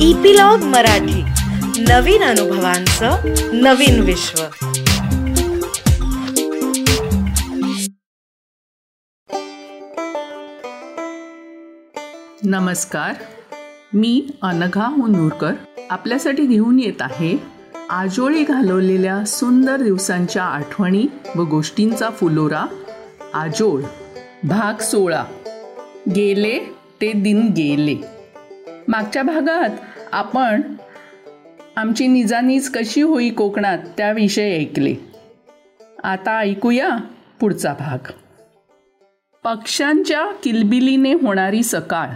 Epilogue Marathi. नवीन अनुभवांचं नवीन विश्व. नमस्कार. मी अनघा मुनूरकर. आपल्यासाठी घेऊन येत आहे आजोळी घालवलेल्या सुंदर दिवसांच्या आठवणी व गोष्टींचा फुलोरा आजोळ भाग सोळा. गेले ते दिन गेले. मागच्या भागात आपण आमची निजानीज कशी होई कोकणात त्याविषयी ऐकले. आता ऐकूया पुढचा भाग. पक्ष्यांच्या किलबिलीने होणारी सकाळ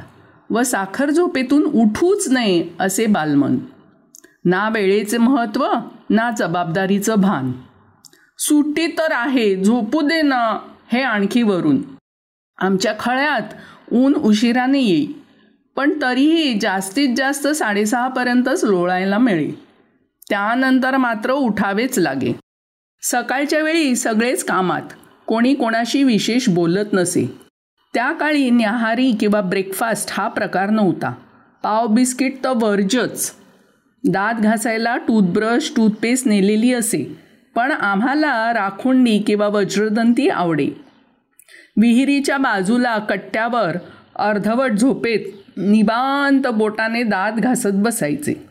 व साखर झोपेतून उठूच नये असे बालमन. ना वेळेचे महत्त्व ना जबाबदारीचं भान. सुट्टी तर आहे झोपू दे ना हे आणखी वरून. आमच्या खळ्यात ऊन उशिराने येई. पण तरीही जास्तीत जास्त साडेसहापर्यंतच लोळायला मिळेल. त्यानंतर मात्र उठावेच लागे. सकाळच्या वेळी सगळेच कामात कोणी कोणाशी विशेष बोलत नसे. त्या काळी न्याहारी किंवा ब्रेकफास्ट हा प्रकार नव्हता. पाव बिस्किट तर वर्जच. दात घासायला टूथब्रश टूथपेस्ट नेलेली असे. पण आम्हाला राखुंडी किंवा वज्रदंती आवडे. विहिरीच्या बाजूला कट्ट्यावर अर्धवट झोपेत निबांत बोटाने दात घासत बसायचे.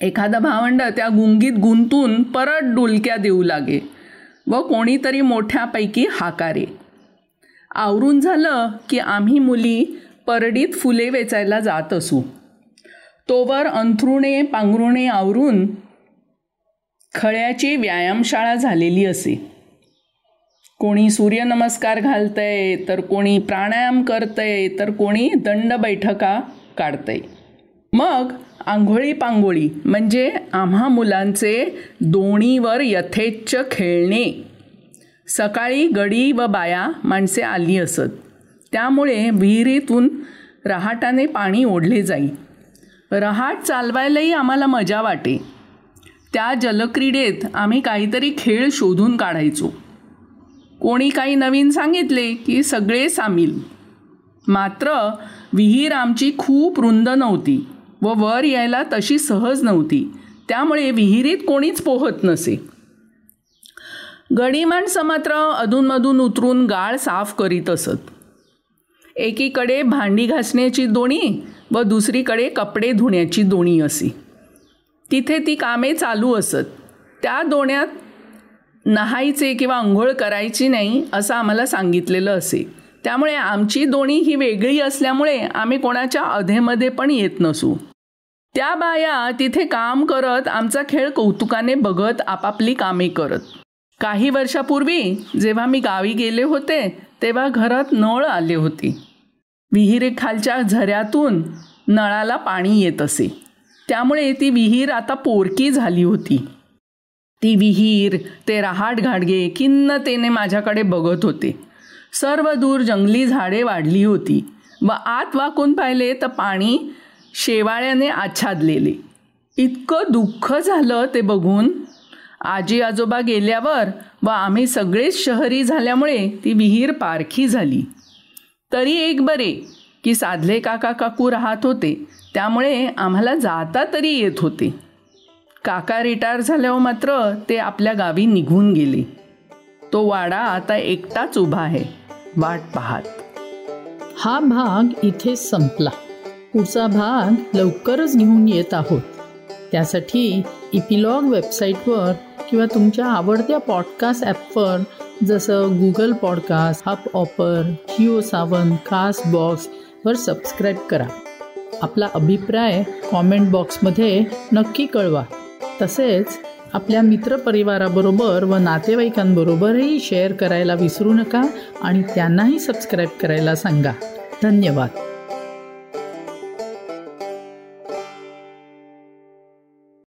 एखादा भावंड त्या गुंगीत गुंतून परत डुलक्या देऊ लागे व कोणीतरी मोठ्यापैकी हाकारे. आवरून झालं की आम्ही मुली परडीत फुले वेचायला जात असू. तोवर अंथरुणे पांघरुणे आवरून खळ्याची व्यायामशाळा झालेली असे. कोणी सूर्यनमस्कार घालतंय तर कोणी प्राणायाम करतंय तर कोणी दंड बैठका काढतंय. मग आंघोळी पांगोळी म्हणजे आम्हा मुलांचे दोणीवर यथेच्छ खेळणे. सकाळी गडी व बाया माणसे आली असत. त्यामुळे विहिरीतून रहाटाने पाणी ओढले जाई. रहाट चालवायलाही आम्हाला मजा वाटे. त्या जलक्रीडेत आम्ही काहीतरी खेळ शोधून काढायचो. कोणी काही नवीन सांगितले की सगळे सामील. मात्र विहीर आमची खूप रुंद नव्हती व वर यायला तशी सहज नव्हती. त्यामुळे विहिरीत कोणीच पोहत नसे. गडी माणसं मात्र अधूनमधून उतरून गाळ साफ करीत असत. एकीकडे भांडी घासण्याची दोणी व दुसरीकडे कपडे धुण्याची दोणी असे. तिथे ती कामे चालू असत. त्या दोण्यात नहायचे किंवा आंघोळ करायची नाही असं आम्हाला सांगितलेलं असे. त्यामुळे आमची दोणी ही वेगळी असल्यामुळे आम्ही कोणाच्या अधेमध्ये पण येत नसू. त्या बाया तिथे काम करत आमचा खेळ कौतुकाने बघत आपापली कामे करत. काही वर्षापूर्वी जेव्हा मी गावी गेले होते तेव्हा घरात नळ आले होते. विहिरीखालच्या झऱ्यातून नळाला पाणी येत असे. त्यामुळे ती विहीर आता पोरकी झाली होती. ती विहीर ते रहाट घाडगे खिन्नतेने माझ्याकडे बघत होते. सर्व दूर जंगली झाडे वाढली होती व आत वाकून पाहिले तर पाणी शेवाळ्याने आच्छादलेले. इतकं दुःख झालं ते बघून. आजी आजोबा गेल्यावर व आम्ही सगळेच शहरी झाल्यामुळे ती विहीर पारखी झाली. तरी एक बरे की साधले काका काकू राहत होते त्यामुळे आम्हाला जाता तरी येत होते. काका रिटायर झाल्यावर मात्र ते आपल्या गावी निघून गेले. तो वाडा आता एकटाच उभा आहे. वाट पाहत. हा भाग इथे संपला. पुढचा भाग लवकरच घेऊन येत आहोत. त्यासाठी इपिलॉग वेबसाईटवर किंवा तुमच्या आवडत्या पॉडकास्ट ॲपवर जसं गुगल पॉडकास्ट हप ऑपर जिओ सावन कास्ट बॉक्सवर सबस्क्राईब करा. आपला अभिप्राय कॉमेंट बॉक्समध्ये नक्की कळवा. तसेच आपल्या मित्रपरिवाराबरोबर व नातेवाईकांबरोबरही शेअर करायला विसरू नका आणि त्यांनाही सबस्क्राईब करायला सांगा. धन्यवाद.